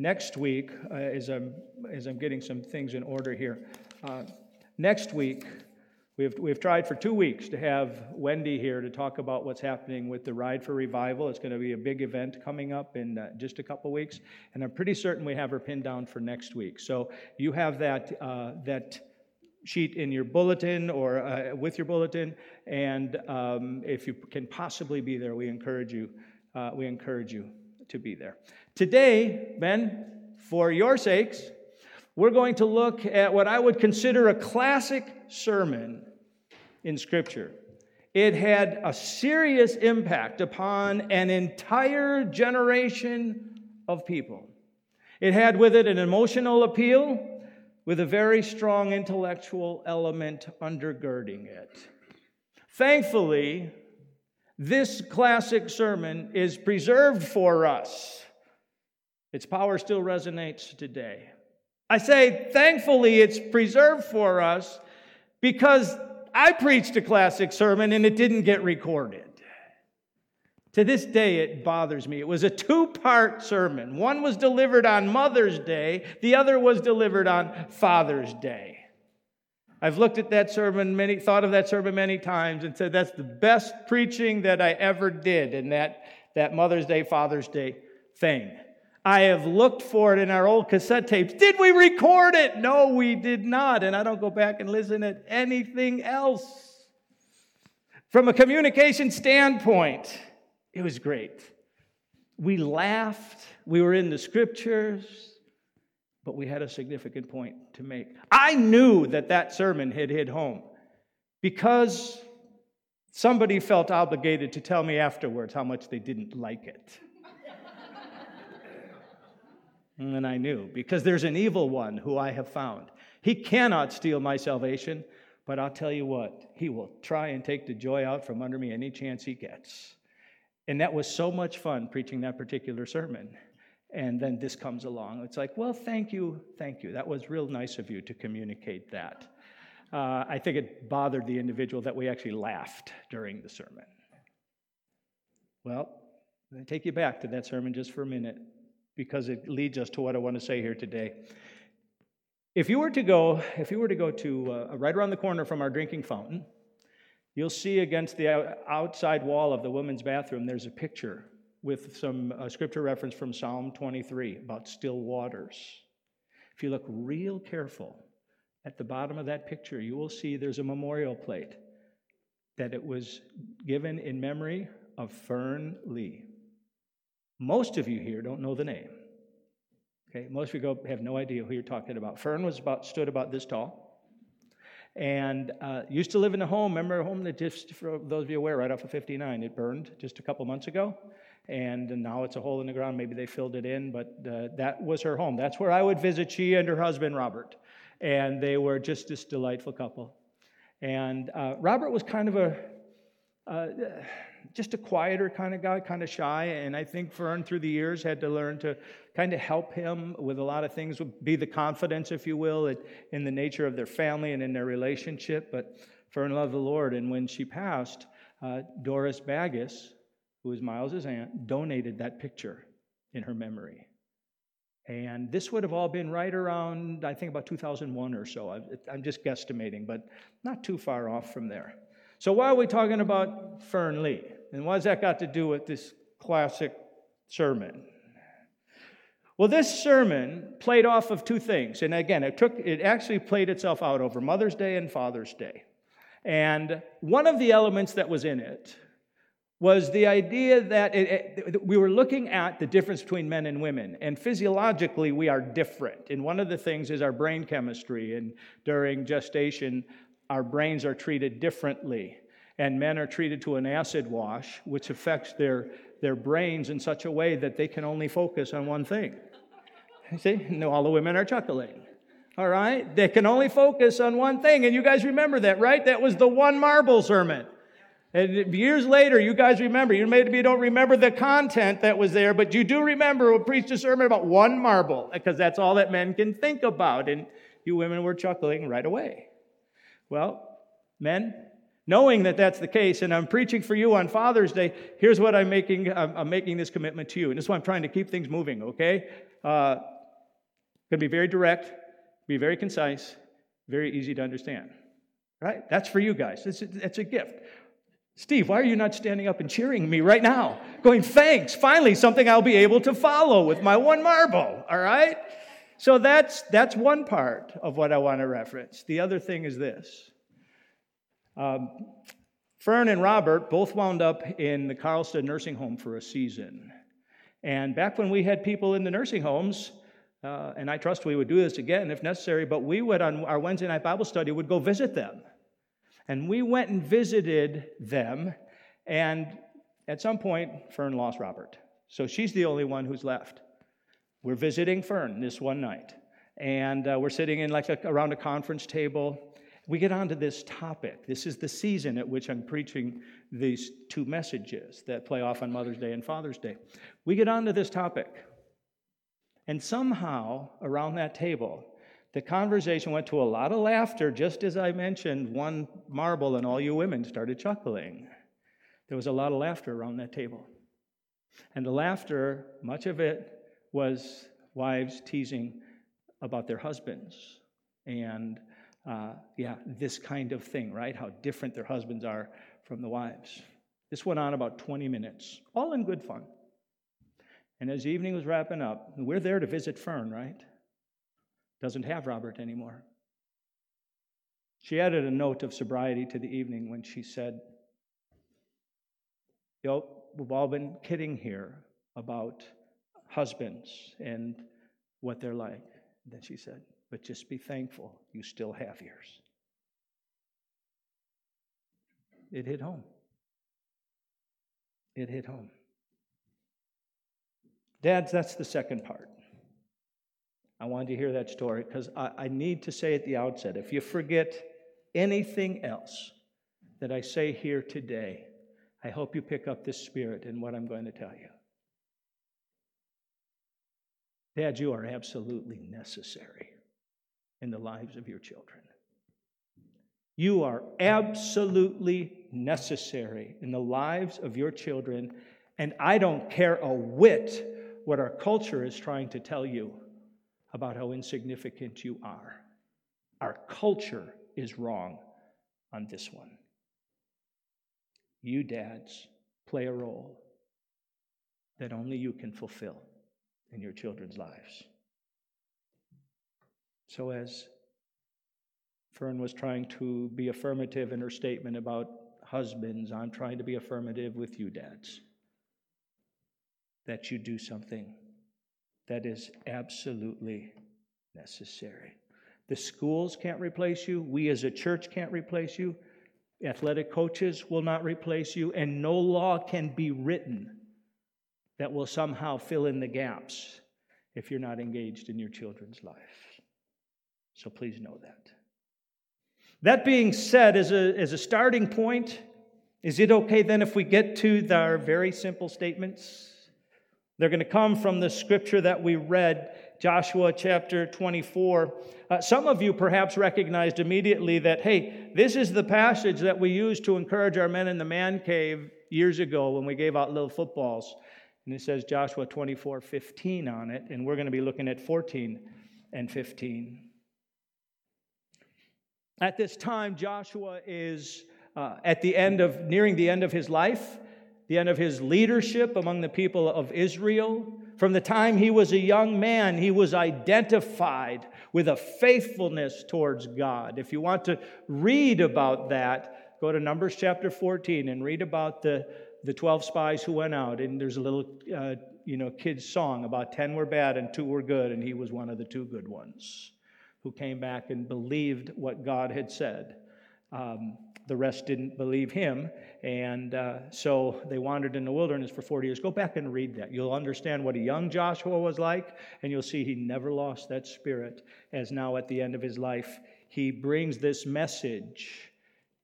Next week, uh, as, I'm, as I'm getting some things in order here, uh, next week, We've, we've tried for two weeks to have Wendy here to talk about what's happening with the Ride for Revival. It's going to be a big event coming up in uh, just a couple weeks, and I'm pretty certain we have her pinned down for next week. So you have that, uh, that sheet in your bulletin or uh, with your bulletin, and um, if you can possibly be there, we encourage you. Uh, we encourage you to be there. Today, Ben, for your sakes, we're going to look at what I would consider a classic sermon in Scripture. It had a serious impact upon an entire generation of people. It had with it an emotional appeal with a very strong intellectual element undergirding it. Thankfully, this classic sermon is preserved for us. Its power still resonates today. I say, thankfully, it's preserved for us because I preached a classic sermon and it didn't get recorded. To this day, it bothers me. It was a two part sermon. One was delivered on Mother's Day, the other was delivered on Father's Day. I've looked at that sermon many, thought of that sermon many times, and said that's the best preaching that I ever did in that, that Mother's Day, Father's Day thing. I have looked for it in our old cassette tapes. Did we record it? No, we did not. And I don't go back and listen to anything else. From a communication standpoint, it was great. We laughed, we were in the scriptures, but we had a significant point to make. I knew that that sermon had hit home because somebody felt obligated to tell me afterwards how much they didn't like it. And I knew, because there's an evil one who I have found. He cannot steal my salvation, but I'll tell you what, he will try and take the joy out from under me any chance he gets. And that was so much fun preaching that particular sermon. And then this comes along. It's like, well, thank you, thank you. That was real nice of you to communicate that. Uh, I think it bothered the individual that we actually laughed during the sermon. Well, I take you back to that sermon just for a minute because it leads us to what I want to say here today. If you were to go, if you were to go to uh, right around the corner from our drinking fountain, you'll see against the outside wall of the women's bathroom there's a picture with some uh, scripture reference from Psalm 23 about still waters. If you look real careful at the bottom of that picture, you will see there's a memorial plate that it was given in memory of Fern Lee. Most of you here don't know the name. Okay, most of you go have no idea who you're talking about. Fern was about stood about this tall, and uh, used to live in a home. Remember a home that just for those of you aware, right off of 59, it burned just a couple months ago, and now it's a hole in the ground. Maybe they filled it in, but uh, that was her home. That's where I would visit she and her husband Robert, and they were just this delightful couple. And uh, Robert was kind of a uh, just a quieter kind of guy, kind of shy. And I think Fern, through the years, had to learn to kind of help him with a lot of things, be the confidence, if you will, in the nature of their family and in their relationship. But Fern loved the Lord. And when she passed, uh, Doris Baggis, who was Miles's aunt, donated that picture in her memory. And this would have all been right around, I think, about 2001 or so. I'm just guesstimating, but not too far off from there. So, why are we talking about Fern Lee? And what has that got to do with this classic sermon? Well, this sermon played off of two things. And again, it took it actually played itself out over Mother's Day and Father's Day. And one of the elements that was in it was the idea that it, it, we were looking at the difference between men and women. And physiologically, we are different. And one of the things is our brain chemistry. And during gestation, our brains are treated differently. And men are treated to an acid wash, which affects their, their brains in such a way that they can only focus on one thing. See, no, all the women are chuckling. All right? They can only focus on one thing. And you guys remember that, right? That was the one marble sermon. And years later, you guys remember. You maybe don't remember the content that was there, but you do remember we preached a sermon about one marble, because that's all that men can think about. And you women were chuckling right away. Well, men, knowing that that's the case, and I'm preaching for you on Father's Day, here's what I'm making. I'm, I'm making this commitment to you. And this is why I'm trying to keep things moving, okay? Uh, to be very direct, be very concise, very easy to understand. Right? That's for you guys. It's a gift. Steve, why are you not standing up and cheering me right now? Going, thanks, finally, something I'll be able to follow with my one marble, all right? So that's, that's one part of what I want to reference. The other thing is this um, Fern and Robert both wound up in the Carlston nursing home for a season. And back when we had people in the nursing homes, uh, and I trust we would do this again if necessary, but we would, on our Wednesday night Bible study, would go visit them. And we went and visited them, and at some point, Fern lost Robert. So she's the only one who's left. We're visiting Fern this one night, and uh, we're sitting in like a, around a conference table. We get onto this topic. This is the season at which I'm preaching these two messages that play off on Mother's Day and Father's Day. We get onto this topic. And somehow, around that table, the conversation went to a lot of laughter, just as I mentioned one marble, and all you women started chuckling. There was a lot of laughter around that table. And the laughter, much of it was wives teasing about their husbands. And uh, yeah, this kind of thing, right? How different their husbands are from the wives. This went on about 20 minutes, all in good fun. And as the evening was wrapping up, we're there to visit Fern, right? Doesn't have Robert anymore. She added a note of sobriety to the evening when she said, Yo, we've all been kidding here about husbands and what they're like. And then she said, But just be thankful you still have yours. It hit home. It hit home. Dads, that's the second part. I wanted to hear that story because I, I, need to say at the outset if you forget anything else that I say here today, I hope you pick up this spirit in what I'm going to tell you. Dad, you are absolutely necessary in the lives of your children. You are absolutely necessary in the lives of your children, and I don't care a whit what our culture is trying to tell you about how insignificant you are. Our culture is wrong on this one. You, dads, play a role that only you can fulfill in your children's lives. So, as Fern was trying to be affirmative in her statement about husbands, I'm trying to be affirmative with you, dads that you do something that is absolutely necessary. The schools can't replace you. We as a church can't replace you. Athletic coaches will not replace you. And no law can be written that will somehow fill in the gaps if you're not engaged in your children's life. So please know that. That being said, as a, as a starting point, is it okay then if we get to our very simple statements? They're going to come from the scripture that we read, Joshua chapter 24. Uh, some of you perhaps recognized immediately that, hey, this is the passage that we used to encourage our men in the man cave years ago when we gave out little footballs. And it says Joshua 24, 15 on it, and we're going to be looking at 14 and 15. At this time, Joshua is uh, at the end of, nearing the end of his life the end of his leadership among the people of Israel. From the time he was a young man, he was identified with a faithfulness towards God. If you want to read about that, go to Numbers chapter 14 and read about the, the 12 spies who went out. And there's a little, uh, you know, kid's song about 10 were bad and two were good, and he was one of the two good ones who came back and believed what God had said. Um, the rest didn't believe him. And uh, so they wandered in the wilderness for 40 years. Go back and read that. You'll understand what a young Joshua was like, and you'll see he never lost that spirit, as now at the end of his life, he brings this message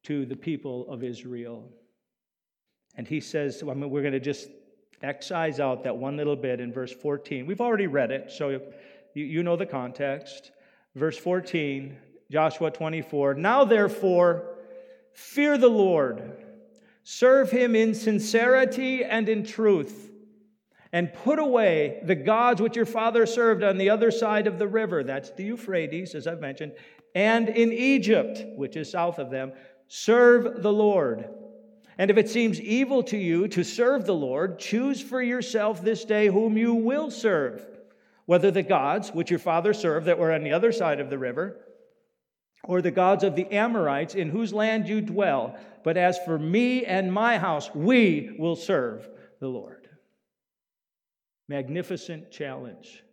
to the people of Israel. And he says, I mean, we're going to just excise out that one little bit in verse 14. We've already read it, so you, you know the context. Verse 14, Joshua 24. Now, therefore, Fear the Lord, serve him in sincerity and in truth, and put away the gods which your father served on the other side of the river. That's the Euphrates, as I've mentioned, and in Egypt, which is south of them. Serve the Lord. And if it seems evil to you to serve the Lord, choose for yourself this day whom you will serve, whether the gods which your father served that were on the other side of the river, or the gods of the Amorites in whose land you dwell. But as for me and my house, we will serve the Lord. Magnificent challenge.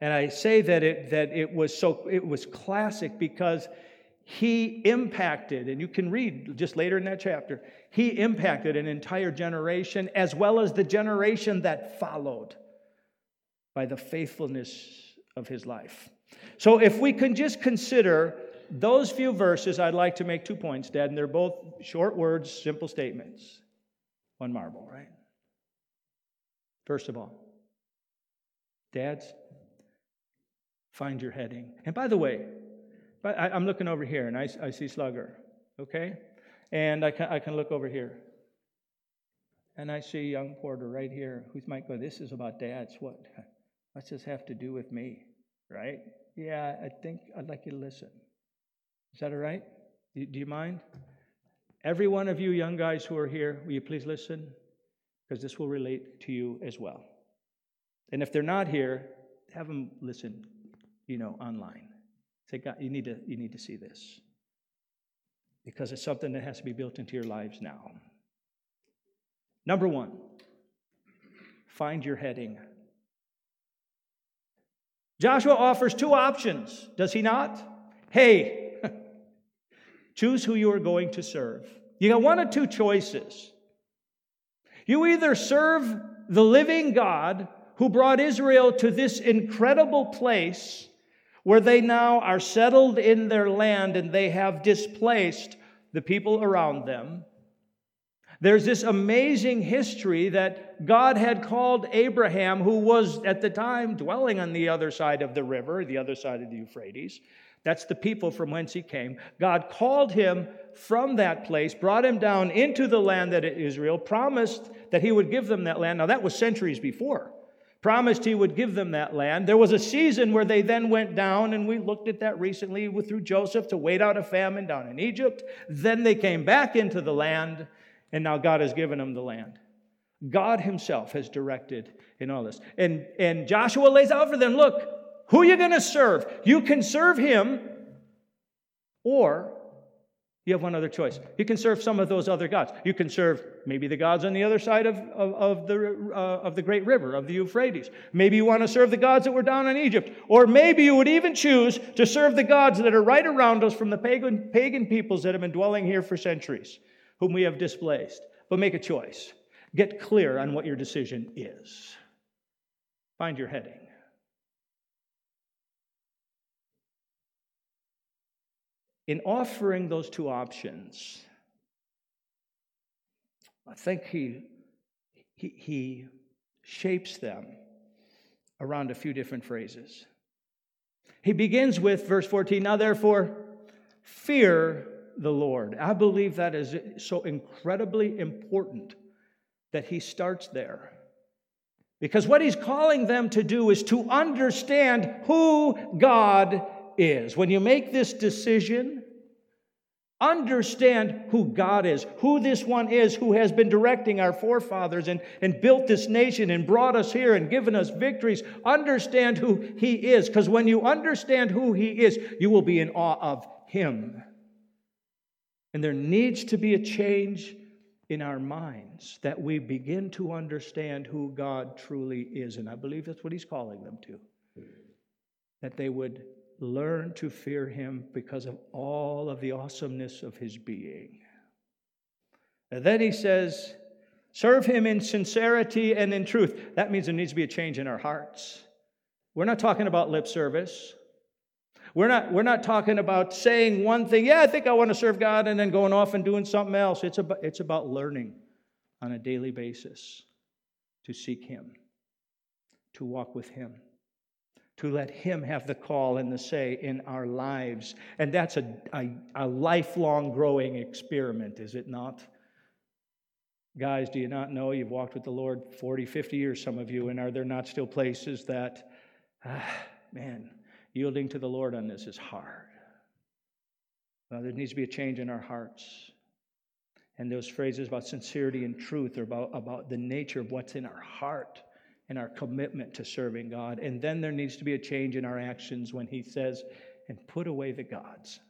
And I say that it, that it was so it was classic because he impacted, and you can read just later in that chapter, he impacted an entire generation as well as the generation that followed by the faithfulness of his life. So, if we can just consider those few verses, I'd like to make two points, Dad, and they're both short words, simple statements. One marble, right? First of all, dads, find your heading. And by the way, but I, am looking over here and I, I see Slugger, okay? And I can, I can look over here. And I see young Porter right here who might go, This is about dads. What? What's this have to do with me? Right? Yeah, I think I'd like you to listen. Is that all right? Do, do you mind? Every one of you young guys who are here, will you please listen? Because this will relate to you as well. And if they're not here, have them listen, you know, online. Say, God, you need to, you need to see this. Because it's something that has to be built into your lives now. Number one, find your heading. Joshua offers two options, does he not? Hey, choose who you are going to serve. You got one of two choices. You either serve the living God who brought Israel to this incredible place where they now are settled in their land and they have displaced the people around them. There's this amazing history that God had called Abraham, who was at the time dwelling on the other side of the river, the other side of the Euphrates. That's the people from whence he came. God called him from that place, brought him down into the land that Israel, promised that he would give them that land. Now, that was centuries before promised he would give them that land. There was a season where they then went down, and we looked at that recently through Joseph to wait out a famine down in Egypt. Then they came back into the land, and now God has given them the land. God Himself has directed in all this. And, and Joshua lays out for them look, who are you going to serve? You can serve Him, or you have one other choice. You can serve some of those other gods. You can serve maybe the gods on the other side of, of, of the, uh, of the great river, of the Euphrates. Maybe you want to serve the gods that were down in Egypt. Or maybe you would even choose to serve the gods that are right around us from the pagan, pagan peoples that have been dwelling here for centuries, whom we have displaced. But make a choice. Get clear on what your decision is. Find your heading. In offering those two options, I think he, he, he shapes them around a few different phrases. He begins with verse 14 Now, therefore, fear the Lord. I believe that is so incredibly important that he starts there. Because what he's calling them to do is to understand who God is. When you make this decision, understand who God is, who this one is who has been directing our forefathers and, and built this nation and brought us here and given us victories. Understand who he is, because when you understand who he is, you will be in awe of him. And there needs to be a change in our minds that we begin to understand who God truly is. And I believe that's what he's calling them to. That they would learn to fear him because of all of the awesomeness of his being. And then he says, serve him in sincerity and in truth. That means there needs to be a change in our hearts. We're not talking about lip service. We're not, we're not talking about saying one thing, yeah, I think I want to serve God, and then going off and doing something else. It's about, it's about learning on a daily basis to seek Him, to walk with Him to let Him have the call and the say in our lives. And that's a, a, a lifelong growing experiment, is it not? Guys, do you not know you've walked with the Lord 40, 50 years, some of you, and are there not still places that, ah, man, yielding to the Lord on this is hard? Well, there needs to be a change in our hearts. And those phrases about sincerity and truth are about, about the nature of what's in our heart and our commitment to serving God. And then there needs to be a change in our actions when He says, and put away the gods.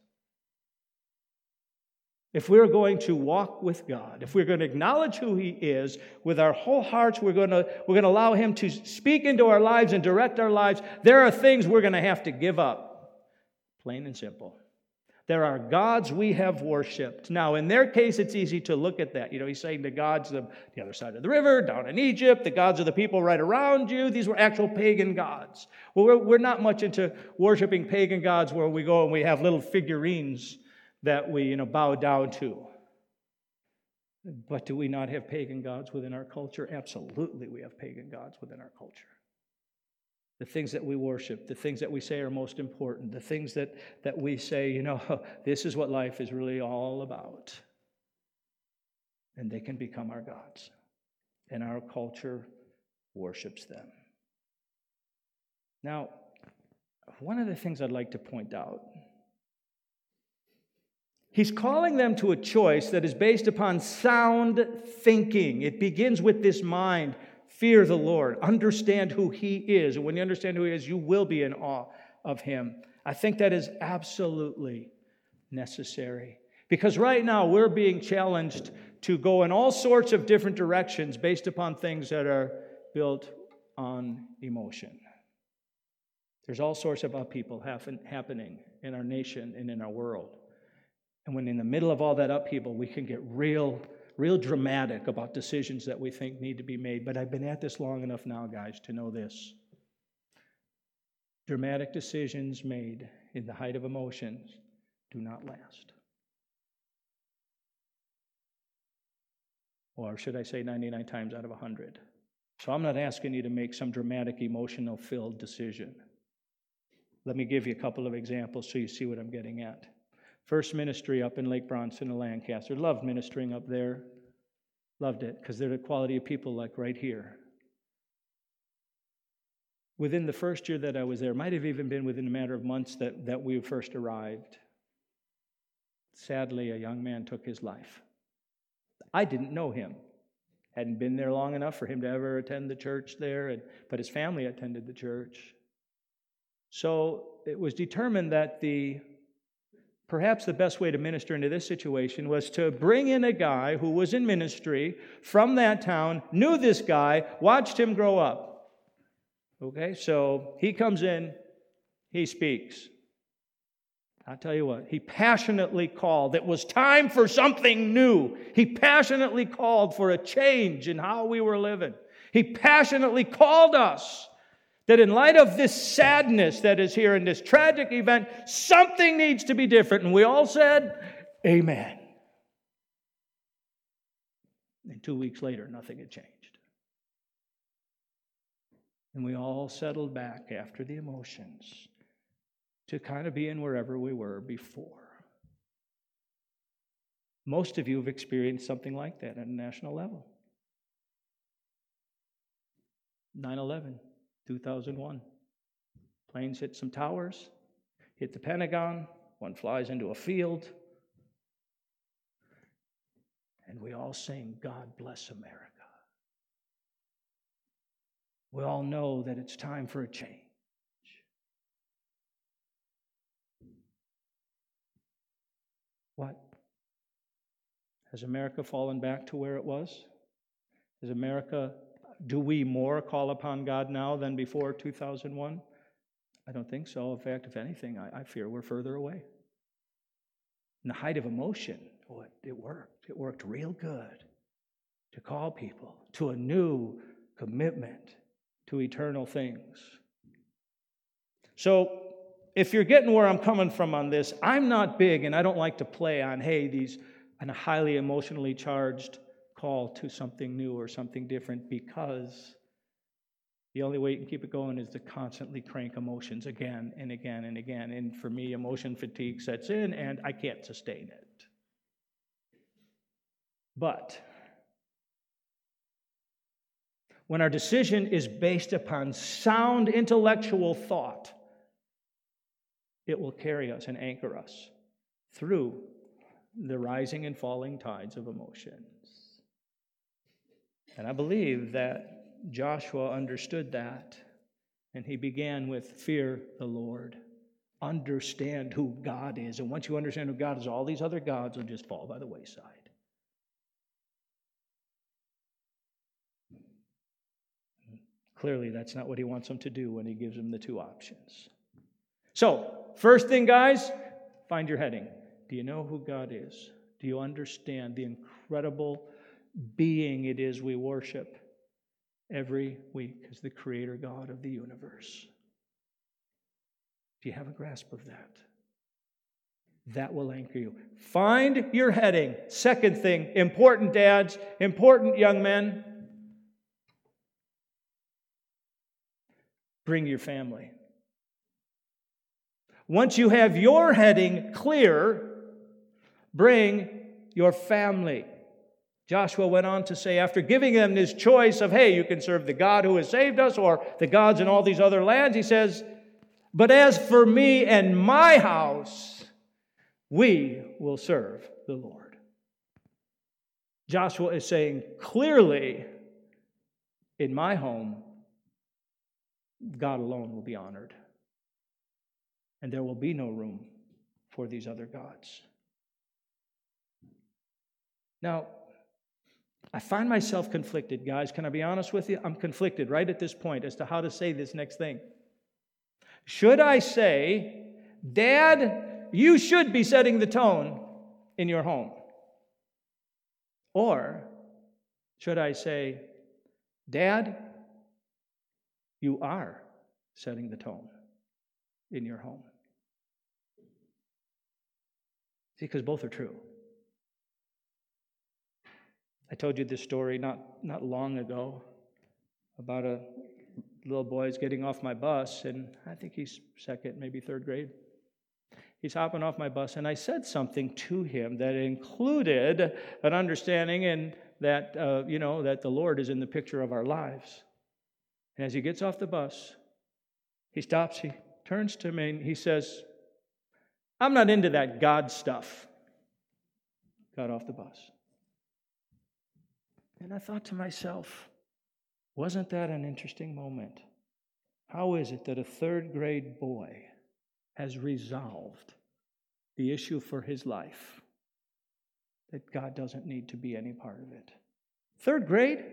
If we're going to walk with God, if we're going to acknowledge who He is with our whole hearts, we're going to, we're going to allow Him to speak into our lives and direct our lives, there are things we're going to have to give up. Plain and simple. There are gods we have worshiped. Now, in their case, it's easy to look at that. You know, he's saying the gods of the other side of the river, down in Egypt, the gods of the people right around you, these were actual pagan gods. Well, we're, we're not much into worshiping pagan gods where we go and we have little figurines that we you know, bow down to. But do we not have pagan gods within our culture? Absolutely, we have pagan gods within our culture. The things that we worship, the things that we say are most important, the things that, that we say, you know, this is what life is really all about. And they can become our gods. And our culture worships them. Now, one of the things I'd like to point out He's calling them to a choice that is based upon sound thinking. It begins with this mind fear the Lord, understand who He is. And when you understand who He is, you will be in awe of Him. I think that is absolutely necessary. Because right now we're being challenged to go in all sorts of different directions based upon things that are built on emotion. There's all sorts of upheaval happening in our nation and in our world. And when in the middle of all that upheaval, we can get real, real dramatic about decisions that we think need to be made. But I've been at this long enough now, guys, to know this. Dramatic decisions made in the height of emotions do not last. Or should I say 99 times out of 100? So I'm not asking you to make some dramatic, emotional filled decision. Let me give you a couple of examples so you see what I'm getting at. First ministry up in Lake Bronson and Lancaster. Loved ministering up there. Loved it because they're the quality of people like right here. Within the first year that I was there, might have even been within a matter of months that, that we first arrived. Sadly, a young man took his life. I didn't know him. Hadn't been there long enough for him to ever attend the church there, and, but his family attended the church. So it was determined that the perhaps the best way to minister into this situation was to bring in a guy who was in ministry from that town, knew this guy, watched him grow up. Okay, so he comes in, he speaks. I'll tell you what, he passionately called. It was time for something new. He passionately called for a change in how we were living. He passionately called us that in light of this sadness that is here in this tragic event, something needs to be different. And we all said, Amen. And two weeks later, nothing had changed. And we all settled back after the emotions to kind of be in wherever we were before. Most of you have experienced something like that at a national level. 9 11. 2001. Planes hit some towers, hit the Pentagon, one flies into a field, and we all sing, God bless America. We all know that it's time for a change. What? Has America fallen back to where it was? Has America do we more call upon God now than before 2001? I don't think so. In fact, if anything, I, I fear we're further away. In the height of emotion, oh, it, it worked. It worked real good to call people to a new commitment to eternal things. So, if you're getting where I'm coming from on this, I'm not big and I don't like to play on, hey, these on a highly emotionally charged call to something new or something different because The only way you can keep it going is to constantly crank emotions again and again and again. And for me, emotion fatigue sets in and I can't sustain it. But when our decision is based upon sound intellectual thought, it will carry us and anchor us through the rising and falling tides of emotions. And I believe that Joshua understood that, and he began with fear the Lord. Understand who God is. And once you understand who God is, all these other gods will just fall by the wayside. Clearly, that's not what he wants them to do when he gives them the two options. So, first thing, guys, find your heading. Do you know who God is? Do you understand the incredible being it is we worship every week as the creator God of the universe? Do you have a grasp of that? That will anchor you. Find your heading. Second thing, important dads, important young men. Bring your family. Once you have your heading clear, bring your family. Joshua went on to say, after giving them this choice of, hey, you can serve the God who has saved us or the gods in all these other lands, he says, but as for me and my house, we will serve the Lord. Joshua is saying clearly, in my home, God alone will be honored. And there will be no room for these other gods. Now, I find myself conflicted, guys. Can I be honest with you? I'm conflicted right at this point as to how to say this next thing. Should I say, Dad, you should be setting the tone in your home? Or should I say, Dad, you are setting the tone in your home? See, because both are true. I told you this story not, not long ago about a little boy is getting off my bus, and I think he's second, maybe third grade. He's hopping off my bus, and I said something to him that included an understanding and that uh, you know that the Lord is in the picture of our lives. And as he gets off the bus, he stops, he turns to me, and he says, "I'm not into that God stuff." Got off the bus. And I thought to myself, wasn't that an interesting moment? How is it that a third grade boy has resolved the issue for his life? That God doesn't need to be any part of it. Third grade,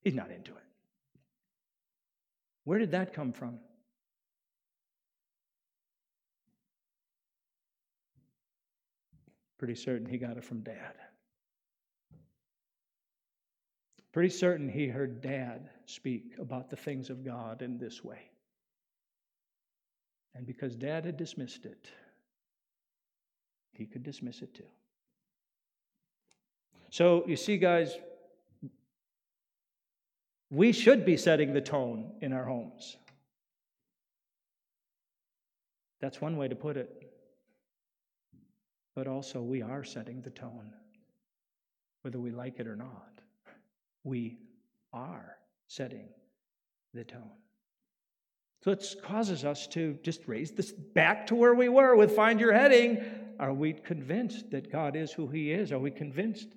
he's not into it. Where did that come from? Pretty certain he got it from dad. Pretty certain he heard dad speak about the things of God in this way. And because dad had dismissed it, he could dismiss it too. So, you see, guys, we should be setting the tone in our homes. That's one way to put it. But also, we are setting the tone, whether we like it or not we are setting the tone. So it causes us to just raise this back to where we were with Find Your Heading. Are we convinced that God is who He is? Are we convinced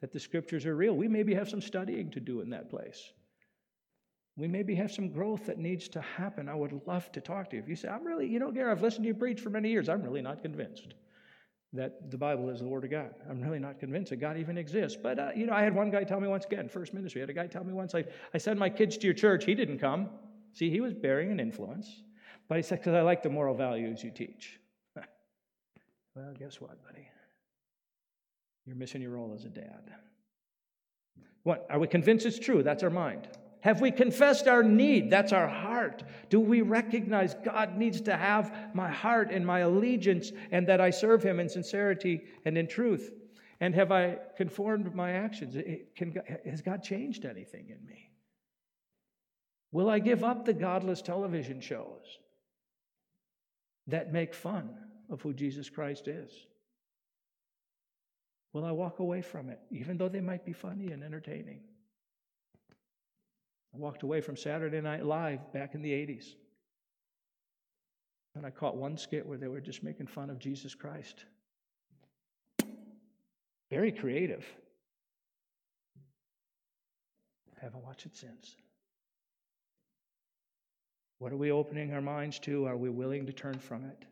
that the scriptures are real? We maybe have some studying to do in that place. We maybe have some growth that needs to happen. I would love to talk to you. If you say, I'm really, you know, Gary, I've listened to you preach for many years, I'm really not convinced that the Bible is the Word of God. I'm really not convinced that God even exists. But, uh, you know, I had one guy tell me once again, first ministry, I had a guy tell me once, I, I sent my kids to your church. He didn't come. See, he was bearing an influence. But he said, because I like the moral values you teach. well, guess what, buddy? You're missing your role as a dad. What? Are we convinced it's true? That's our mind. Have we confessed our need? That's our heart. Do we recognize God needs to have my heart and my allegiance and that I serve Him in sincerity and in truth? And have I conformed my actions? Can, has God changed anything in me? Will I give up the godless television shows that make fun of who Jesus Christ is? Will I walk away from it, even though they might be funny and entertaining? I walked away from Saturday Night Live back in the 80s. And I caught one skit where they were just making fun of Jesus Christ. Very creative. I haven't watched it since. What are we opening our minds to? Are we willing to turn from it?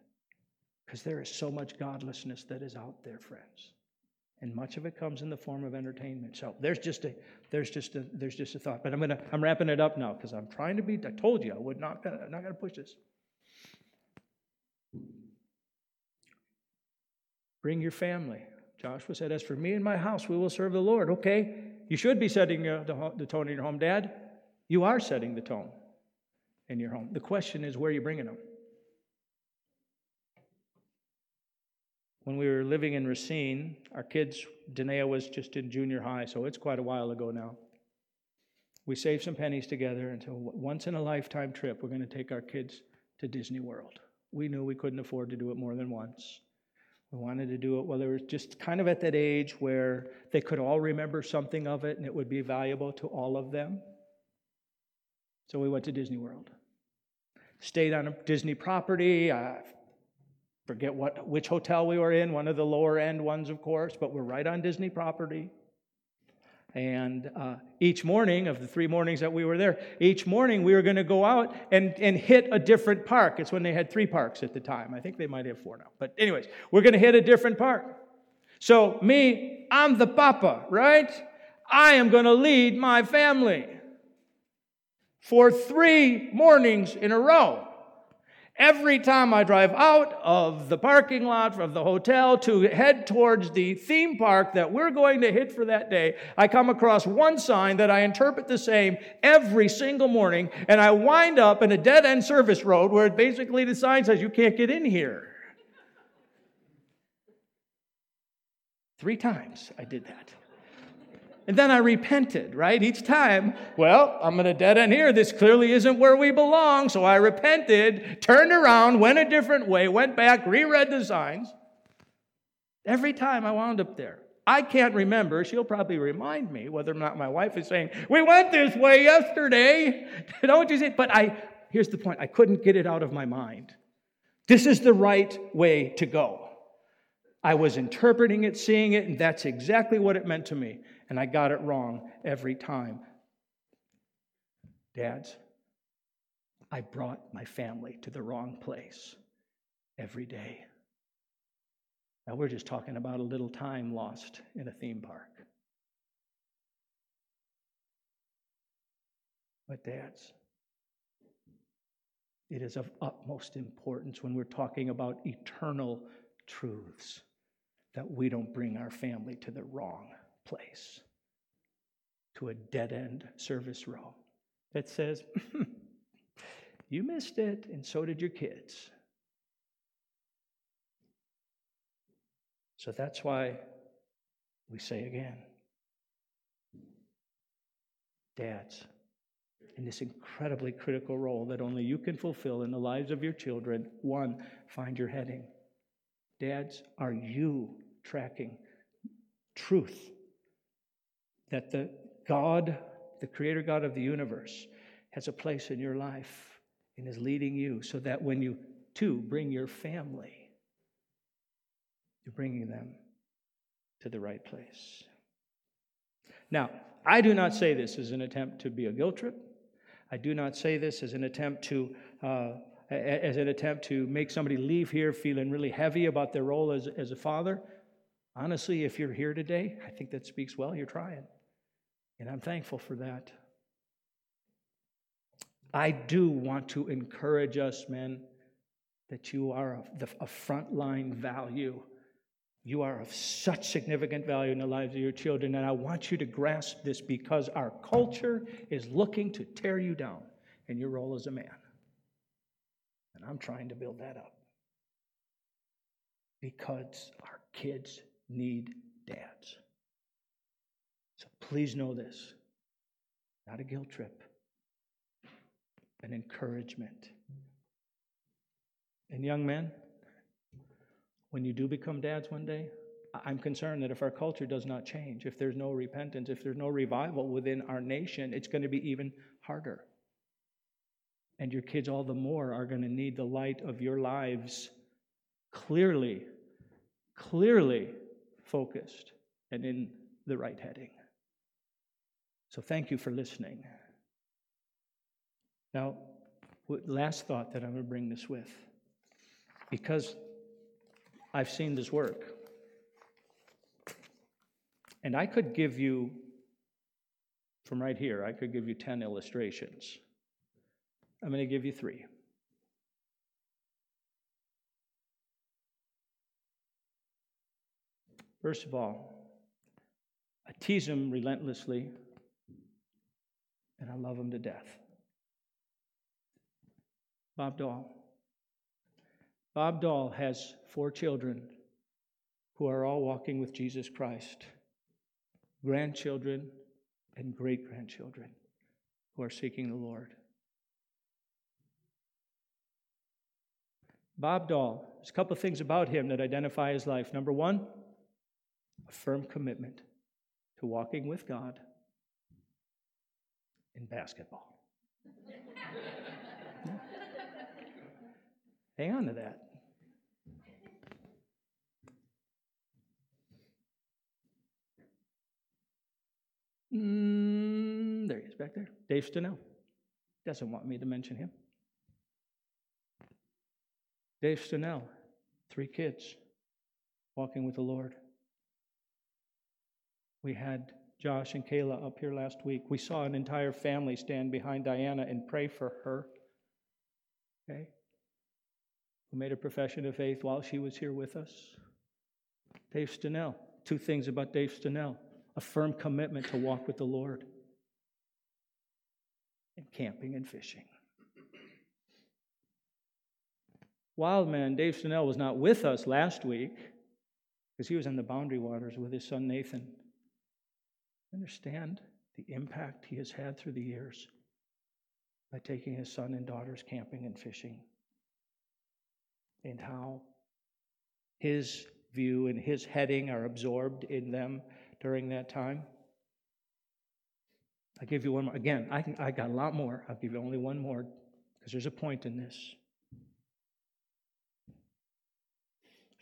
Because there is so much godlessness that is out there, friends. And much of it comes in the form of entertainment. So there's just a there's just a there's just a thought. But I'm gonna I'm wrapping it up now because I'm trying to be I told you I would not I'm not gonna push this. Bring your family. Joshua said, As for me and my house, we will serve the Lord. Okay, you should be setting uh, the, the tone in your home, Dad. You are setting the tone in your home. The question is, where are you bringing them? When we were living in Racine, our kids, Danae was just in junior high, so it's quite a while ago now. We saved some pennies together until once in a lifetime trip, we're going to take our kids to Disney World. We knew we couldn't afford to do it more than once. We wanted to do it while they were just kind of at that age where they could all remember something of it and it would be valuable to all of them. So we went to Disney World. Stayed on a Disney property. I forget what which hotel we were in, one of the lower end ones, of course, but we're right on Disney property. And uh, each morning, of the three mornings that we were there, each morning we were going to go out and, and hit a different park. It's when they had three parks at the time. I think they might have four now. But, anyways, we're going to hit a different park. So, me, I'm the papa, right? I am going to lead my family for three mornings in a row. Every time I drive out of the parking lot of the hotel to head towards the theme park that we're going to hit for that day, I come across one sign that I interpret the same every single morning, and I wind up in a dead end service road where basically the sign says, You can't get in here. Three times I did that. And then I repented, right? Each time, well, I'm going to dead end here. This clearly isn't where we belong. So I repented, turned around, went a different way, went back, reread the signs. Every time I wound up there. I can't remember. She'll probably remind me whether or not my wife is saying, We went this way yesterday. Don't you see? But I, here's the point I couldn't get it out of my mind. This is the right way to go. I was interpreting it, seeing it, and that's exactly what it meant to me and I got it wrong every time. Dads, I brought my family to the wrong place every day. Now, we're just talking about a little time lost in a theme park. But, dads, it is of utmost importance when we're talking about eternal truths that we don't bring our family to the wrong place to a dead end service row that says, hmm, You missed it, and so did your kids. So that's why we say again, dads, in this incredibly critical role that only you can fulfill in the lives of your children, one, find your heading. Dads, are you tracking truth that the God, the creator God of the universe, has a place in your life and is leading you so that when you too bring your family, you're bringing them to the right place. Now, I do not say this as an attempt to be a guilt trip. I do not say this as an attempt to uh, as an attempt to make somebody leave here feeling really heavy about their role as, as a father. Honestly, if you're here today, I think that speaks well. You're trying. And I'm thankful for that. I do want to encourage us, men, that you are a, a frontline value. You are of such significant value in the lives of your children, and I want you to grasp this because our culture is looking to tear you down in your role as a man. And I'm trying to build that up because our kids need dads. Please know this not a guilt trip. an encouragement. And young men, when you do become dads one day, I'm concerned that if our culture does not change, if there's no repentance, if there's no revival within our nation, it's going to be even harder. And your kids, all the more, are going to need the light of your lives clearly, clearly focused and in the right heading. So thank you for listening. Now, last thought that I'm going to bring this with, because I've seen this work. And I could give you, from right here, I could give you 10 illustrations. I'm going to give you three. First of all, I tease him relentlessly, and I love him to death. Bob Dahl. Bob Dahl has four children who are all walking with Jesus Christ, grandchildren and great grandchildren who are seeking the Lord. Bob Dahl, there's a couple of things about him that identify his life. Number one, a firm commitment to walking with God in basketball. Hang on to that. Mm, there he is back there. Dave Stenell. Doesn't want me to mention him. Dave Stenell, three kids, walking with the Lord. We had Josh and Kayla up here last week. We saw an entire family stand behind Diana and pray for her. Okay? who made a profession of faith while she was here with us. Dave Stenell. Two things about Dave Stenell a firm commitment to walk with the Lord, and camping and fishing. Wildman Dave Stenell was not with us last week because he was in the boundary waters with his son Nathan. Understand the impact he has had through the years by taking his son and daughters camping and fishing and how his view and his heading are absorbed in them during that time. I'll give you one more. Again, I, can, I got a lot more. I'll give you only one more because there's a point in this.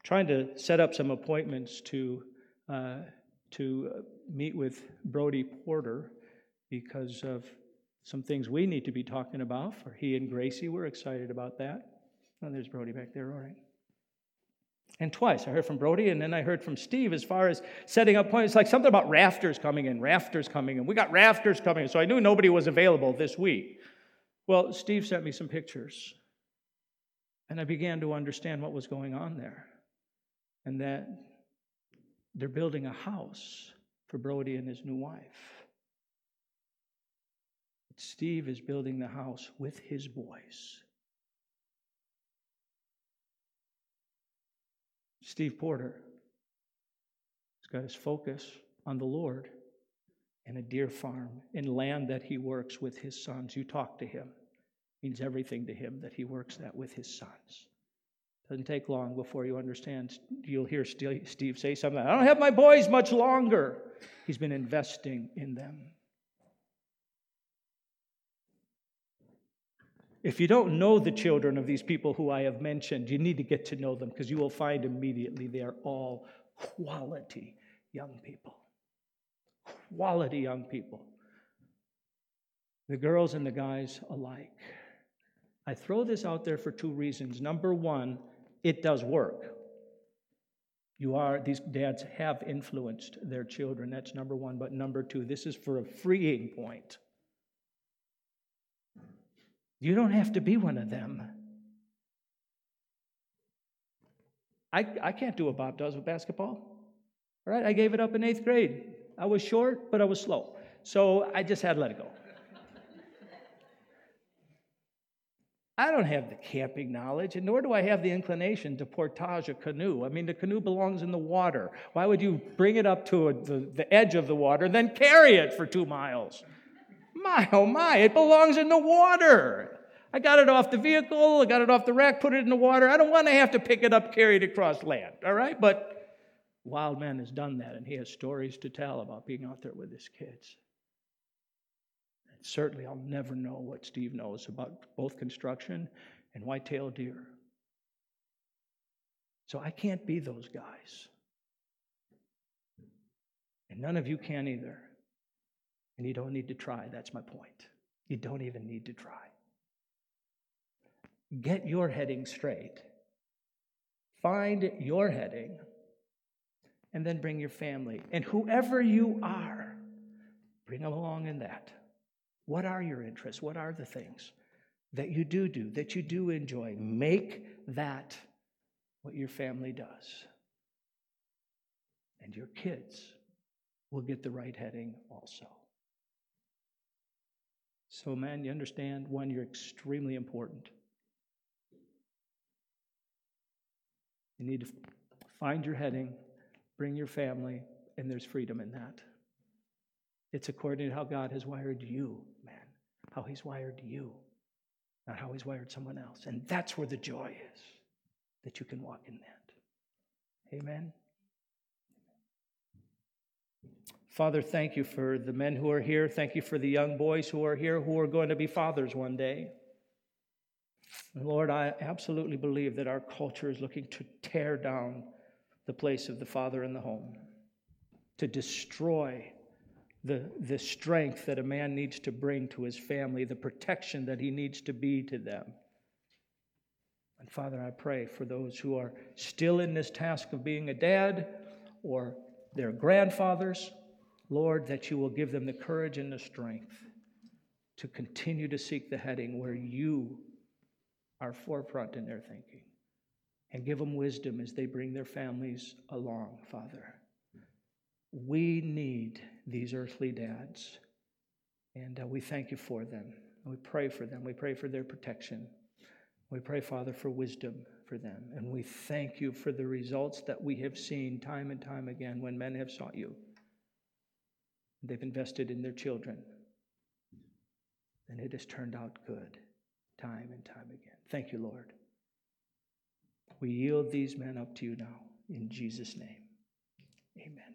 trying to set up some appointments to, uh, to uh, meet with Brody Porter because of some things we need to be talking about for he and Gracie. We're excited about that. Oh, there's Brody back there, all right. And twice I heard from Brody, and then I heard from Steve as far as setting up points. like something about rafters coming in, rafters coming in. We got rafters coming in, so I knew nobody was available this week. Well, Steve sent me some pictures, and I began to understand what was going on there, and that they're building a house for Brody and his new wife. Steve is building the house with his boys. Steve Porter has got his focus on the Lord and a deer farm in land that he works with his sons. You talk to him. It means everything to him that he works that with his sons. Doesn't take long before you understand. You'll hear Steve say something. I don't have my boys much longer. He's been investing in them. If you don't know the children of these people who I have mentioned, you need to get to know them because you will find immediately they are all quality young people. Quality young people. The girls and the guys alike. I throw this out there for two reasons. Number one, it does work. You are, these dads have influenced their children. That's number one. But number two, this is for a freeing point. You don't have to be one of them. I, I can't do what Bob does with basketball. All right, I gave it up in eighth grade. I was short, but I was slow. So I just had to let it go. I don't have the camping knowledge, and nor do I have the inclination to portage a canoe. I mean, the canoe belongs in the water. Why would you bring it up to a, the, the edge of the water, and then carry it for two miles? My, oh my, it belongs in the water. I got it off the vehicle, I got it off the rack, put it in the water. I don't want to have to pick it up, carry it across land, all right? But Wildman has done that, and he has stories to tell about being out there with his kids. Certainly, I'll never know what Steve knows about both construction and white-tailed deer. So I can't be those guys. And none of you can either. And you don't need to try. That's my point. You don't even need to try. Get your heading straight. Find your heading. And then bring your family. And whoever you are, bring them along in that. What are your interests? What are the things that you do do, that you do enjoy? Make that what your family does. And your kids will get the right heading also. So, man, you understand? One, you're extremely important. You need to find your heading, bring your family, and there's freedom in that. It's according to how God has wired you, how He's wired you, not how He's wired someone else. And that's where the joy is that you can walk in that. Amen. Father, thank you for the men who are here. Thank you for the young boys who are here who are going to be fathers one day. Lord, I absolutely believe that our culture is looking to tear down the place of the father in the home, to destroy the, the strength that a man needs to bring to his family, the protection that he needs to be to them. And Father, I pray for those who are still in this task of being a dad or their grandfathers, Lord, that you will give them the courage and the strength to continue to seek the heading where you are forefront in their thinking. And give them wisdom as they bring their families along, Father. We need these earthly dads, and uh, we thank you for them. We pray for them. We pray for their protection. We pray, Father, for wisdom for them. And we thank you for the results that we have seen time and time again when men have sought you. They've invested in their children. And it has turned out good time and time again. Thank you, Lord. We yield these men up to you now. In Jesus' name, amen.